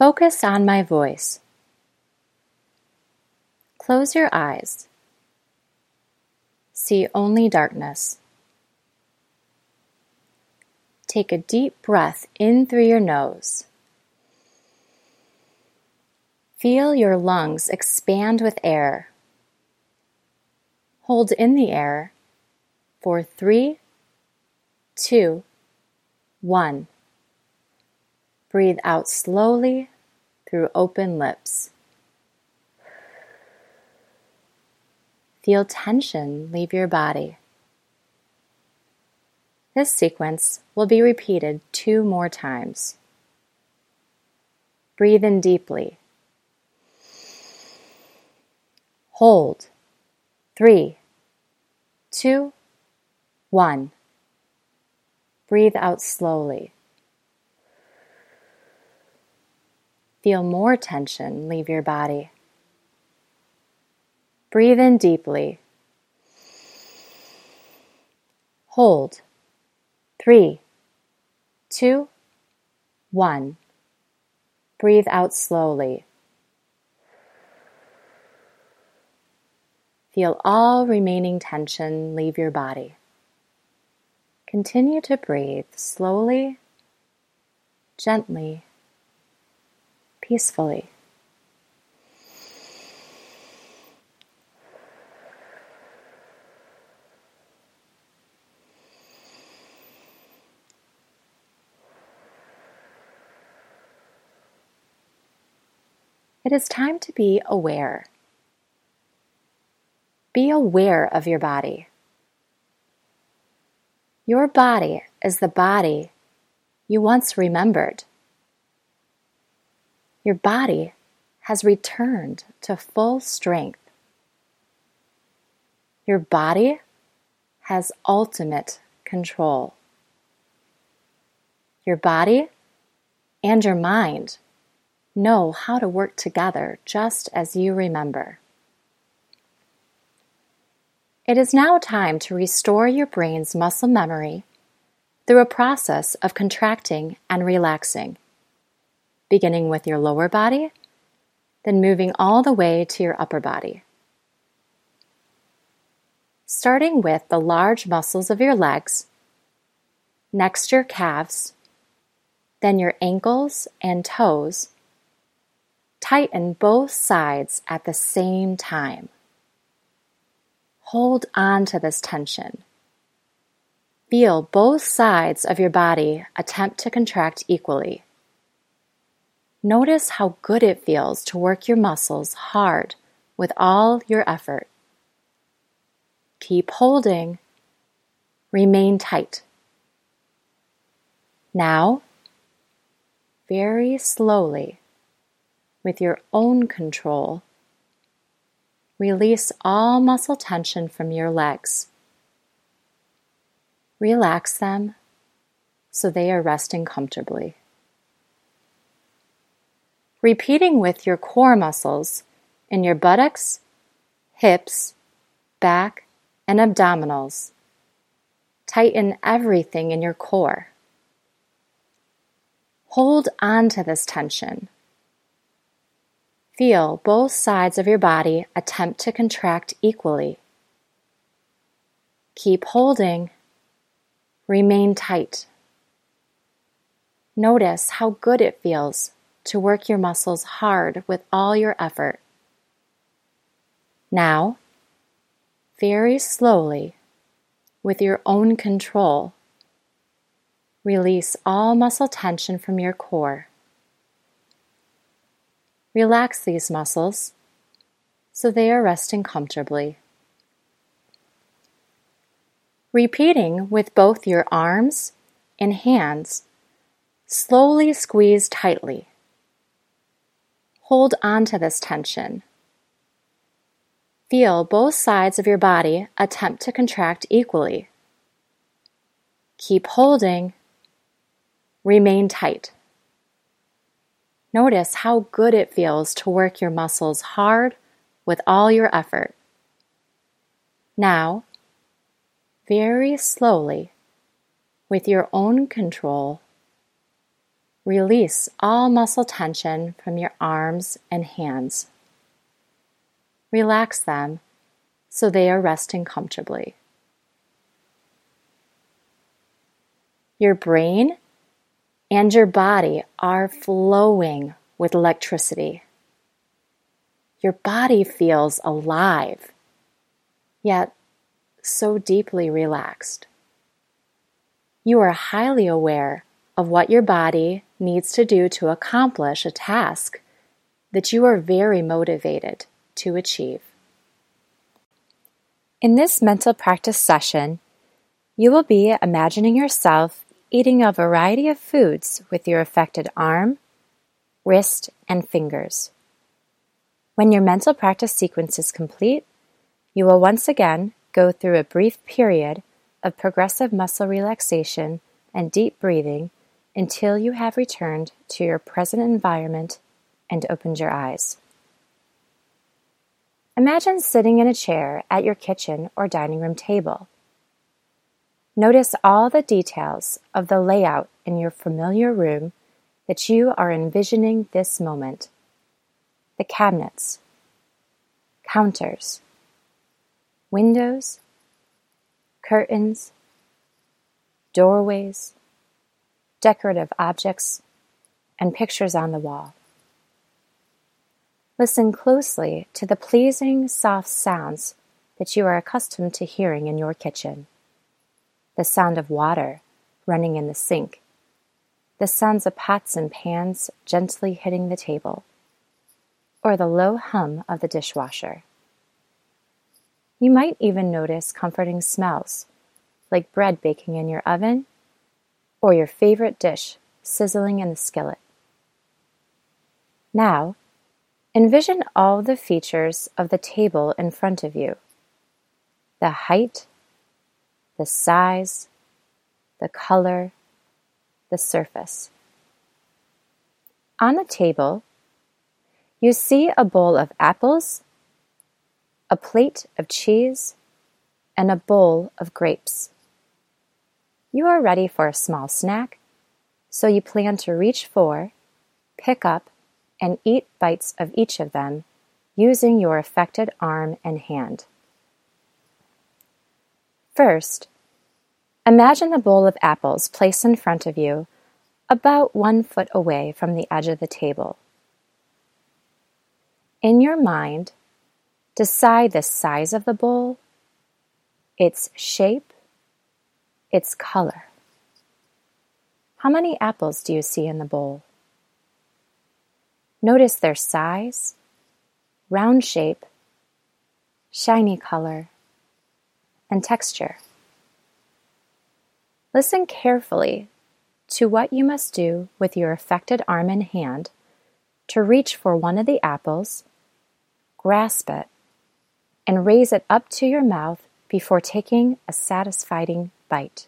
Focus on my voice. Close your eyes. See only darkness. Take a deep breath in through your nose. Feel your lungs expand with air. Hold in the air for three, two, one. Breathe out slowly through open lips. Feel tension leave your body. This sequence will be repeated two more times. Breathe in deeply. Hold. Three, two, one. Breathe out slowly. Feel more tension leave your body. Breathe in deeply. Hold. Three, two, one. Breathe out slowly. Feel all remaining tension leave your body. Continue to breathe slowly, gently, peacefully. It is time to be aware. Be aware of your body. Your body is the body you once remembered. Your body has returned to full strength. Your body has ultimate control. Your body and your mind know how to work together just as you remember. It is now time to restore your brain's muscle memory through a process of contracting and relaxing, beginning with your lower body, then moving all the way to your upper body. Starting with the large muscles of your legs, next your calves, then your ankles and toes, tighten both sides at the same time. Hold on to this tension. Feel both sides of your body attempt to contract equally. Notice how good it feels to work your muscles hard with all your effort. Keep holding. Remain tight. Now, very slowly, with your own control, Release all muscle tension from your legs. Relax them so they are resting comfortably. Repeating with your core muscles in your buttocks, hips, back, and abdominals. Tighten everything in your core. Hold on to this tension Feel both sides of your body attempt to contract equally. Keep holding. Remain tight. Notice how good it feels to work your muscles hard with all your effort. Now, very slowly, with your own control, release all muscle tension from your core. Relax these muscles so they are resting comfortably. Repeating with both your arms and hands, slowly squeeze tightly. Hold on to this tension. Feel both sides of your body attempt to contract equally. Keep holding. Remain tight. Notice how good it feels to work your muscles hard with all your effort. Now, very slowly, with your own control, Release all muscle tension from your arms and hands. Relax them so they are resting comfortably. Your brain and your body are flowing with electricity. Your body feels alive, yet so deeply relaxed. You are highly aware of what your body needs to do to accomplish a task that you are very motivated to achieve. In this mental practice session, you will be imagining yourself eating a variety of foods with your affected arm, wrist, and fingers. When your mental practice sequence is complete, you will once again go through a brief period of progressive muscle relaxation and deep breathing until you have returned to your present environment and opened your eyes. Imagine sitting in a chair at your kitchen or dining room table. Notice all the details of the layout in your familiar room that you are envisioning this moment. The cabinets, counters, windows, curtains, doorways, decorative objects, and pictures on the wall. Listen closely to the pleasing, soft sounds that you are accustomed to hearing in your kitchen. The sound of water running in the sink. The sounds of pots and pans gently hitting the table. Or the low hum of the dishwasher. You might even notice comforting smells, like bread baking in your oven or your favorite dish sizzling in the skillet. Now, Envision all the features of the table in front of you the height, the size, the color, the surface. On the table, you see a bowl of apples, a plate of cheese, and a bowl of grapes. You are ready for a small snack, so you plan to reach for, pick up, and eat bites of each of them using your affected arm and hand. First, imagine a bowl of apples placed in front of you about one foot away from the edge of the table. In your mind, decide the size of the bowl, its shape, its color. How many apples do you see in the bowl? Notice their size, round shape, shiny color, and texture. Listen carefully to what you must do with your affected arm and hand to reach for one of the apples, grasp it, and raise it up to your mouth before taking a satisfying bite.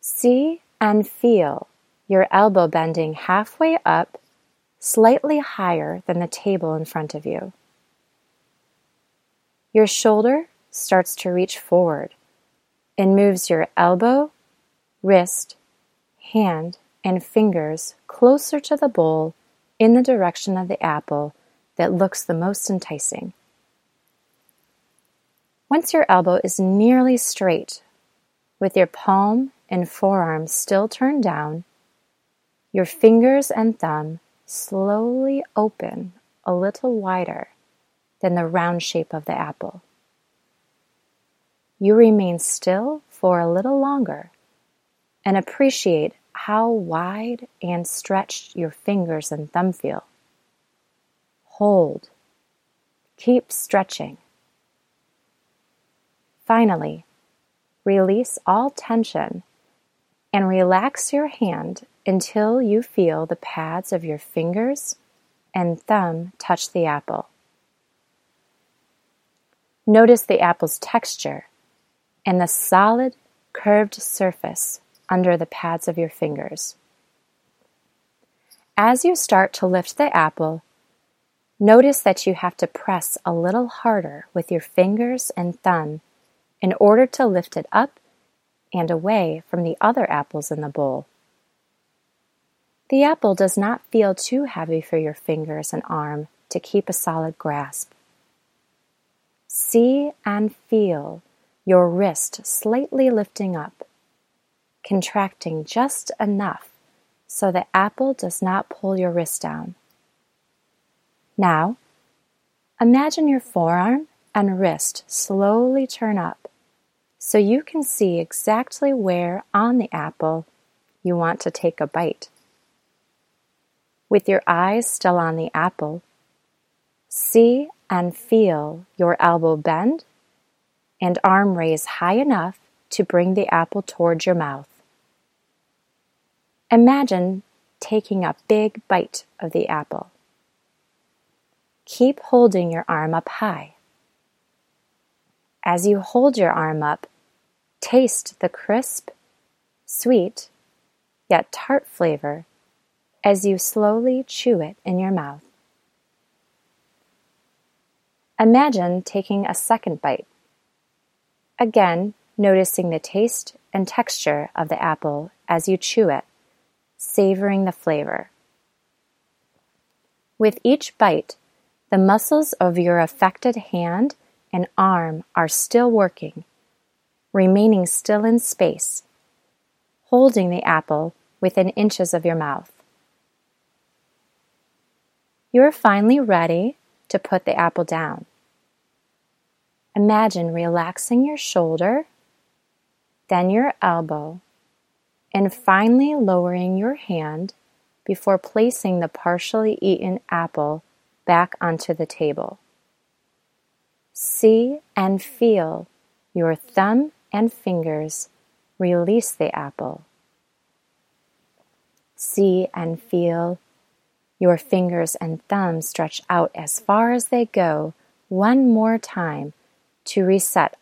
See and feel your elbow bending halfway up, slightly higher than the table in front of you. Your shoulder starts to reach forward and moves your elbow, wrist, hand, and fingers closer to the bowl in the direction of the apple that looks the most enticing. Once your elbow is nearly straight, with your palm and forearm still turned down, your fingers and thumb slowly open a little wider than the round shape of the apple. You remain still for a little longer and appreciate how wide and stretched your fingers and thumb feel. Hold. Keep stretching. Finally, release all tension and relax your hand until you feel the pads of your fingers and thumb touch the apple. Notice the apple's texture and the solid, curved surface under the pads of your fingers. As you start to lift the apple, notice that you have to press a little harder with your fingers and thumb in order to lift it up and away from the other apples in the bowl. The apple does not feel too heavy for your fingers and arm to keep a solid grasp. See and feel your wrist slightly lifting up, contracting just enough so the apple does not pull your wrist down. Now, imagine your forearm and wrist slowly turn up so you can see exactly where on the apple you want to take a bite. With your eyes still on the apple, see and feel your elbow bend and arm raise high enough to bring the apple towards your mouth. Imagine taking a big bite of the apple. Keep holding your arm up high. As you hold your arm up, taste the crisp, sweet, yet tart flavor as you slowly chew it in your mouth. Imagine taking a second bite. Again, noticing the taste and texture of the apple as you chew it, savoring the flavor. With each bite, the muscles of your affected hand and arm are still working, remaining still in space, holding the apple within inches of your mouth. You are finally ready to put the apple down. Imagine relaxing your shoulder, then your elbow, and finally lowering your hand before placing the partially eaten apple back onto the table. See and feel your thumb and fingers release the apple. See and feel your fingers and thumb stretch out as far as they go one more time to reset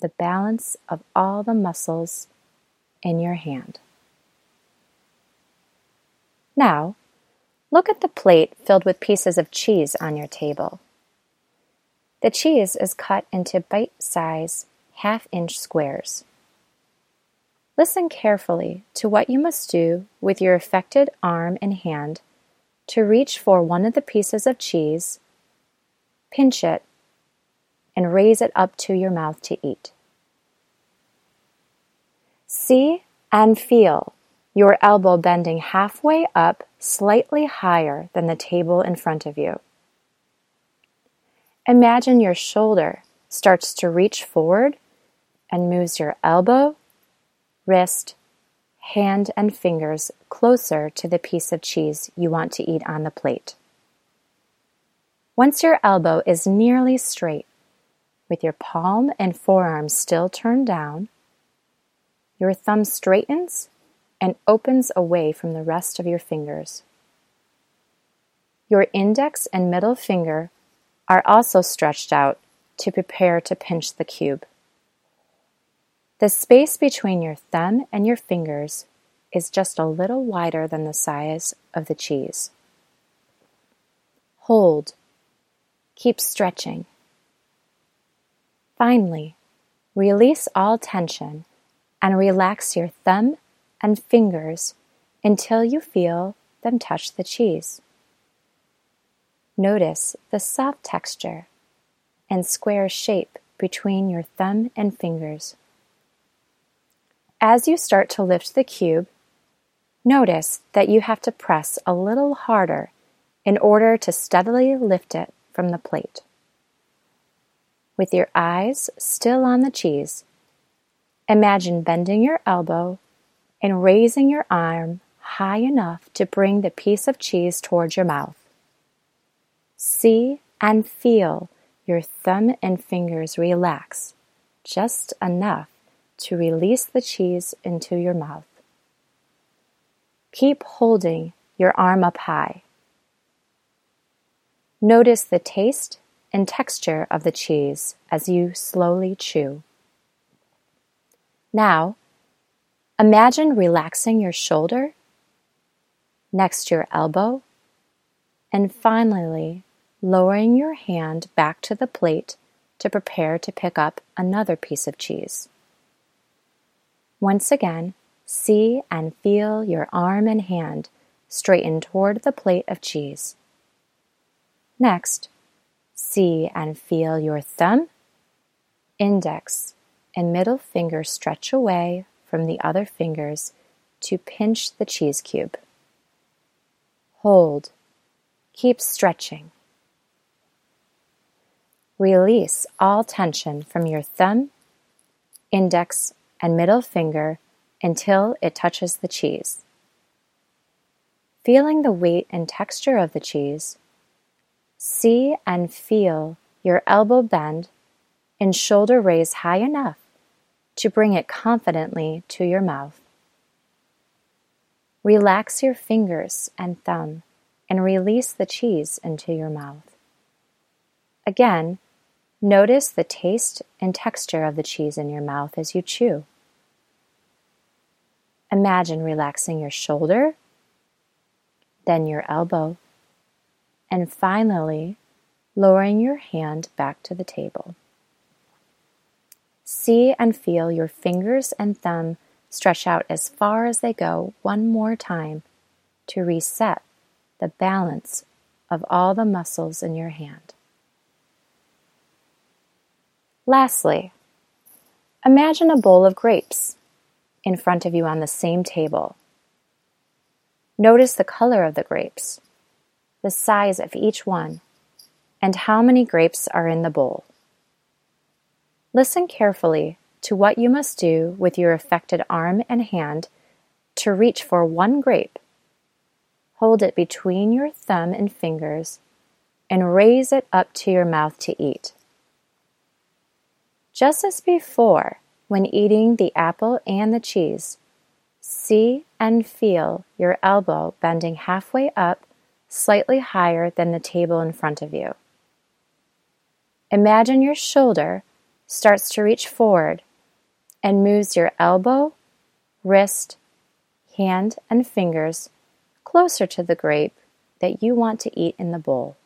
the balance of all the muscles in your hand. Now, look at the plate filled with pieces of cheese on your table. The cheese is cut into bite sized half inch squares. Listen carefully to what you must do with your affected arm and hand to reach for one of the pieces of cheese, pinch it, and raise it up to your mouth to eat. See and feel your elbow bending halfway up, slightly higher than the table in front of you. Imagine your shoulder starts to reach forward and moves your elbow, wrist, hand, and fingers closer to the piece of cheese you want to eat on the plate. Once your elbow is nearly straight, with your palm and forearm still turned down, your thumb straightens and opens away from the rest of your fingers. Your index and middle finger are also stretched out to prepare to pinch the cube. The space between your thumb and your fingers is just a little wider than the size of the cheese. Hold. Keep stretching. Finally, release all tension and relax your thumb and fingers until you feel them touch the cheese. Notice the soft texture and square shape between your thumb and fingers. As you start to lift the cube, notice that you have to press a little harder in order to steadily lift it from the plate. With your eyes still on the cheese, imagine bending your elbow and raising your arm high enough to bring the piece of cheese towards your mouth. See and feel your thumb and fingers relax just enough to release the cheese into your mouth. Keep holding your arm up high. Notice the taste and texture of the cheese as you slowly chew. Now, imagine relaxing your shoulder, next your elbow, and finally lowering your hand back to the plate to prepare to pick up another piece of cheese. Once again, see and feel your arm and hand straighten toward the plate of cheese. Next, see and feel your thumb, index, and middle finger stretch away from the other fingers to pinch the cheese cube. Hold. Keep stretching. Release all tension from your thumb, index, and middle finger until it touches the cheese. Feeling the weight and texture of the cheese, see and feel your elbow bend and shoulder raise high enough to bring it confidently to your mouth. Relax your fingers and thumb and release the cheese into your mouth. Again, notice the taste and texture of the cheese in your mouth as you chew. Imagine relaxing your shoulder, then your elbow, and finally lowering your hand back to the table. See and feel your fingers and thumb stretch out as far as they go one more time to reset the balance of all the muscles in your hand. Lastly, imagine a bowl of grapes in front of you on the same table. Notice the color of the grapes, the size of each one, and how many grapes are in the bowl. Listen carefully to what you must do with your affected arm and hand to reach for one grape. Hold it between your thumb and fingers and raise it up to your mouth to eat. Just as before, when eating the apple and the cheese, see and feel your elbow bending halfway up, slightly higher than the table in front of you. Imagine your shoulder starts to reach forward and moves your elbow, wrist, hand, and fingers closer to the grape that you want to eat in the bowl.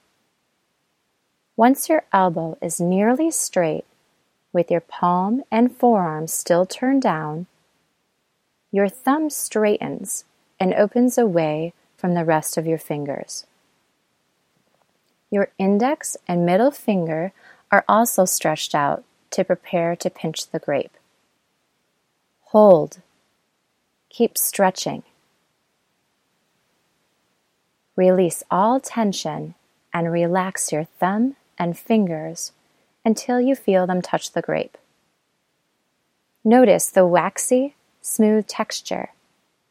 Once your elbow is nearly straight, with your palm and forearm still turned down, your thumb straightens and opens away from the rest of your fingers. Your index and middle finger are also stretched out to prepare to pinch the grape. Hold. Keep stretching. Release all tension and relax your thumb and fingers until you feel them touch the grape. Notice the waxy, smooth texture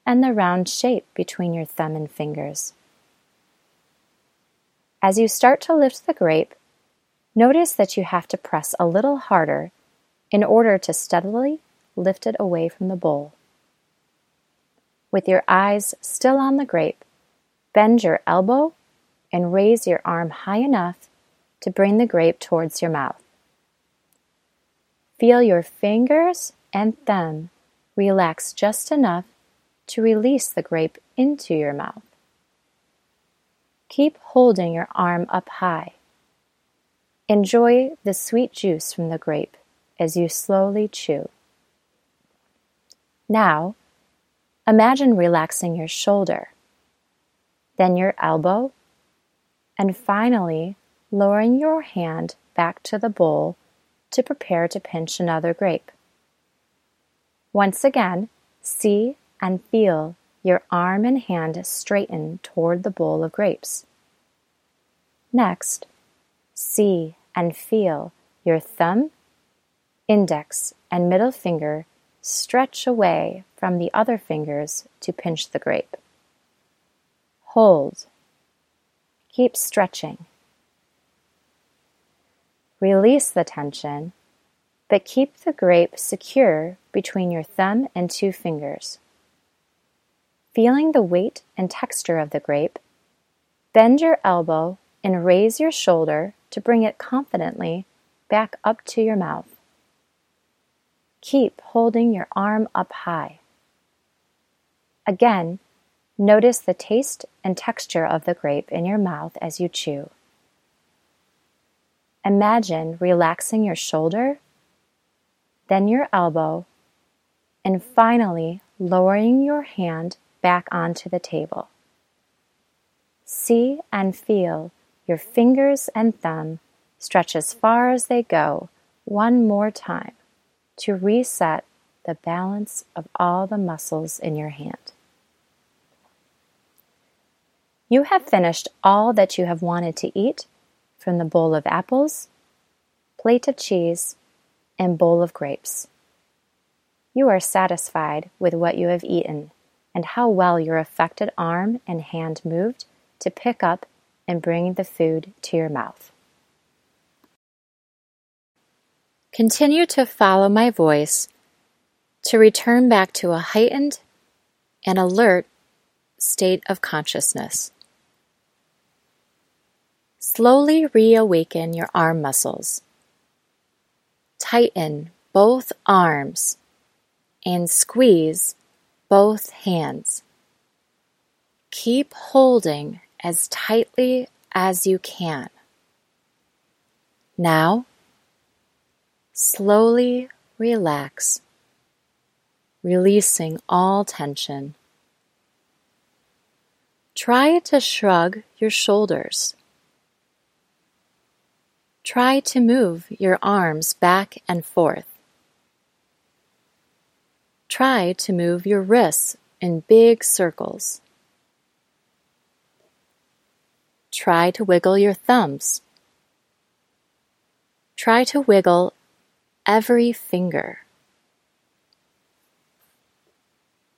and the round shape between your thumb and fingers. As you start to lift the grape, notice that you have to press a little harder in order to steadily lift it away from the bowl. With your eyes still on the grape, bend your elbow and raise your arm high enough to bring the grape towards your mouth. Feel your fingers and thumb relax just enough to release the grape into your mouth. Keep holding your arm up high. Enjoy the sweet juice from the grape as you slowly chew. Now, imagine relaxing your shoulder, then your elbow, and finally lowering your hand back to the bowl to prepare to pinch another grape. Once again, see and feel your arm and hand straighten toward the bowl of grapes. Next, see and feel your thumb, index, and middle finger stretch away from the other fingers to pinch the grape. Hold. Keep stretching. Release the tension, but keep the grape secure between your thumb and two fingers. Feeling the weight and texture of the grape, bend your elbow and raise your shoulder to bring it confidently back up to your mouth. Keep holding your arm up high. Again, notice the taste and texture of the grape in your mouth as you chew. Imagine relaxing your shoulder, then your elbow, and finally lowering your hand back onto the table. See and feel your fingers and thumb stretch as far as they go one more time to reset the balance of all the muscles in your hand. You have finished all that you have wanted to eat from the bowl of apples, plate of cheese, and bowl of grapes. You are satisfied with what you have eaten and how well your affected arm and hand moved to pick up and bring the food to your mouth. Continue to follow my voice to return back to a heightened and alert state of consciousness. Slowly reawaken your arm muscles. Tighten both arms and squeeze both hands. Keep holding as tightly as you can. Now, slowly relax, releasing all tension. Try to shrug your shoulders. Try to move your arms back and forth. Try to move your wrists in big circles. Try to wiggle your thumbs. Try to wiggle every finger.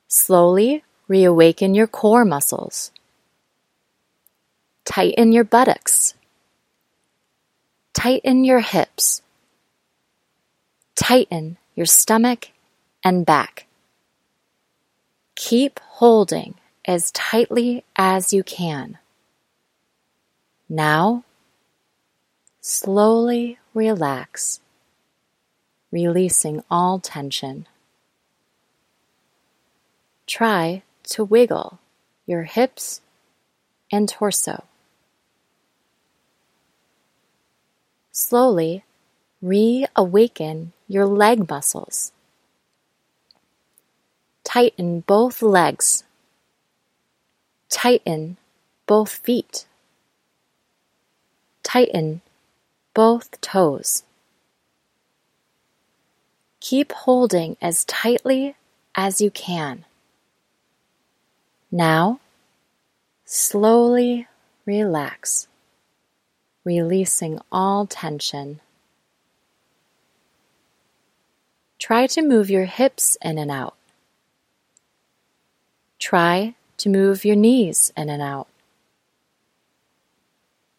Slowly reawaken your core muscles. Tighten your buttocks. Tighten your hips. Tighten your stomach and back. Keep holding as tightly as you can. Now, slowly relax, releasing all tension. Try to wiggle your hips and torso. Slowly reawaken your leg muscles. Tighten both legs. Tighten both feet. Tighten both toes. Keep holding as tightly as you can. Now, slowly relax, releasing all tension. Try to move your hips in and out. Try to move your knees in and out.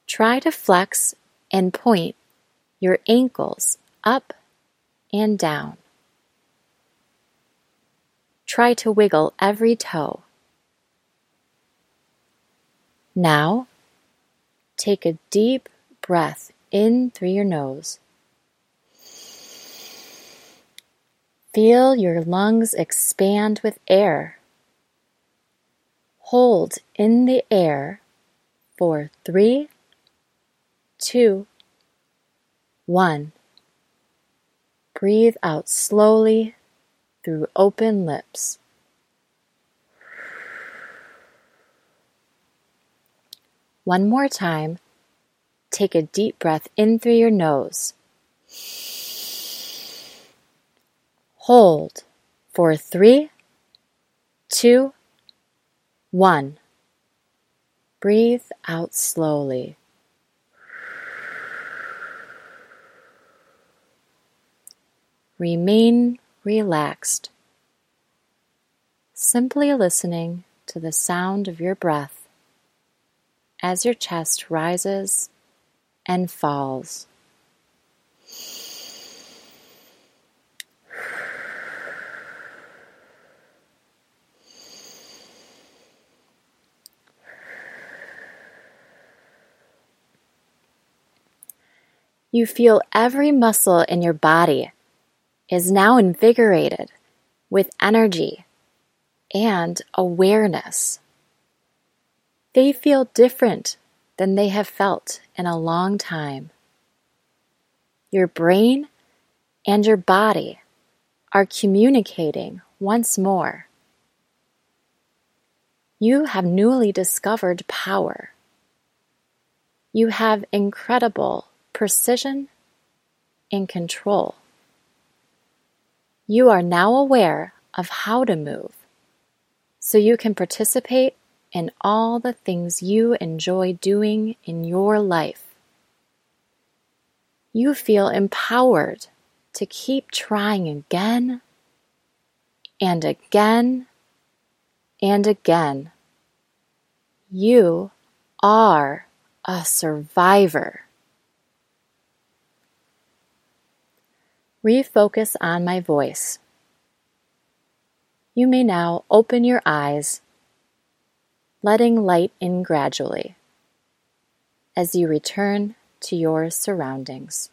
Try to flex and point your ankles up and down. Try to wiggle every toe. Now, take a deep breath in through your nose. Feel your lungs expand with air. Hold in the air for three two, one. Breathe out slowly through open lips. One more time. Take a deep breath in through your nose. Hold for three, two, one. Breathe out slowly. Remain relaxed, simply listening to the sound of your breath as your chest rises and falls. You feel every muscle in your body is now invigorated with energy and awareness. They feel different than they have felt in a long time. Your brain and your body are communicating once more. You have newly discovered power. You have incredible precision and control. You are now aware of how to move, so you can participate in all the things you enjoy doing in your life. You feel empowered to keep trying again and again and again. You are a survivor. Refocus on my voice. You may now open your eyes, letting light in gradually as you return to your surroundings.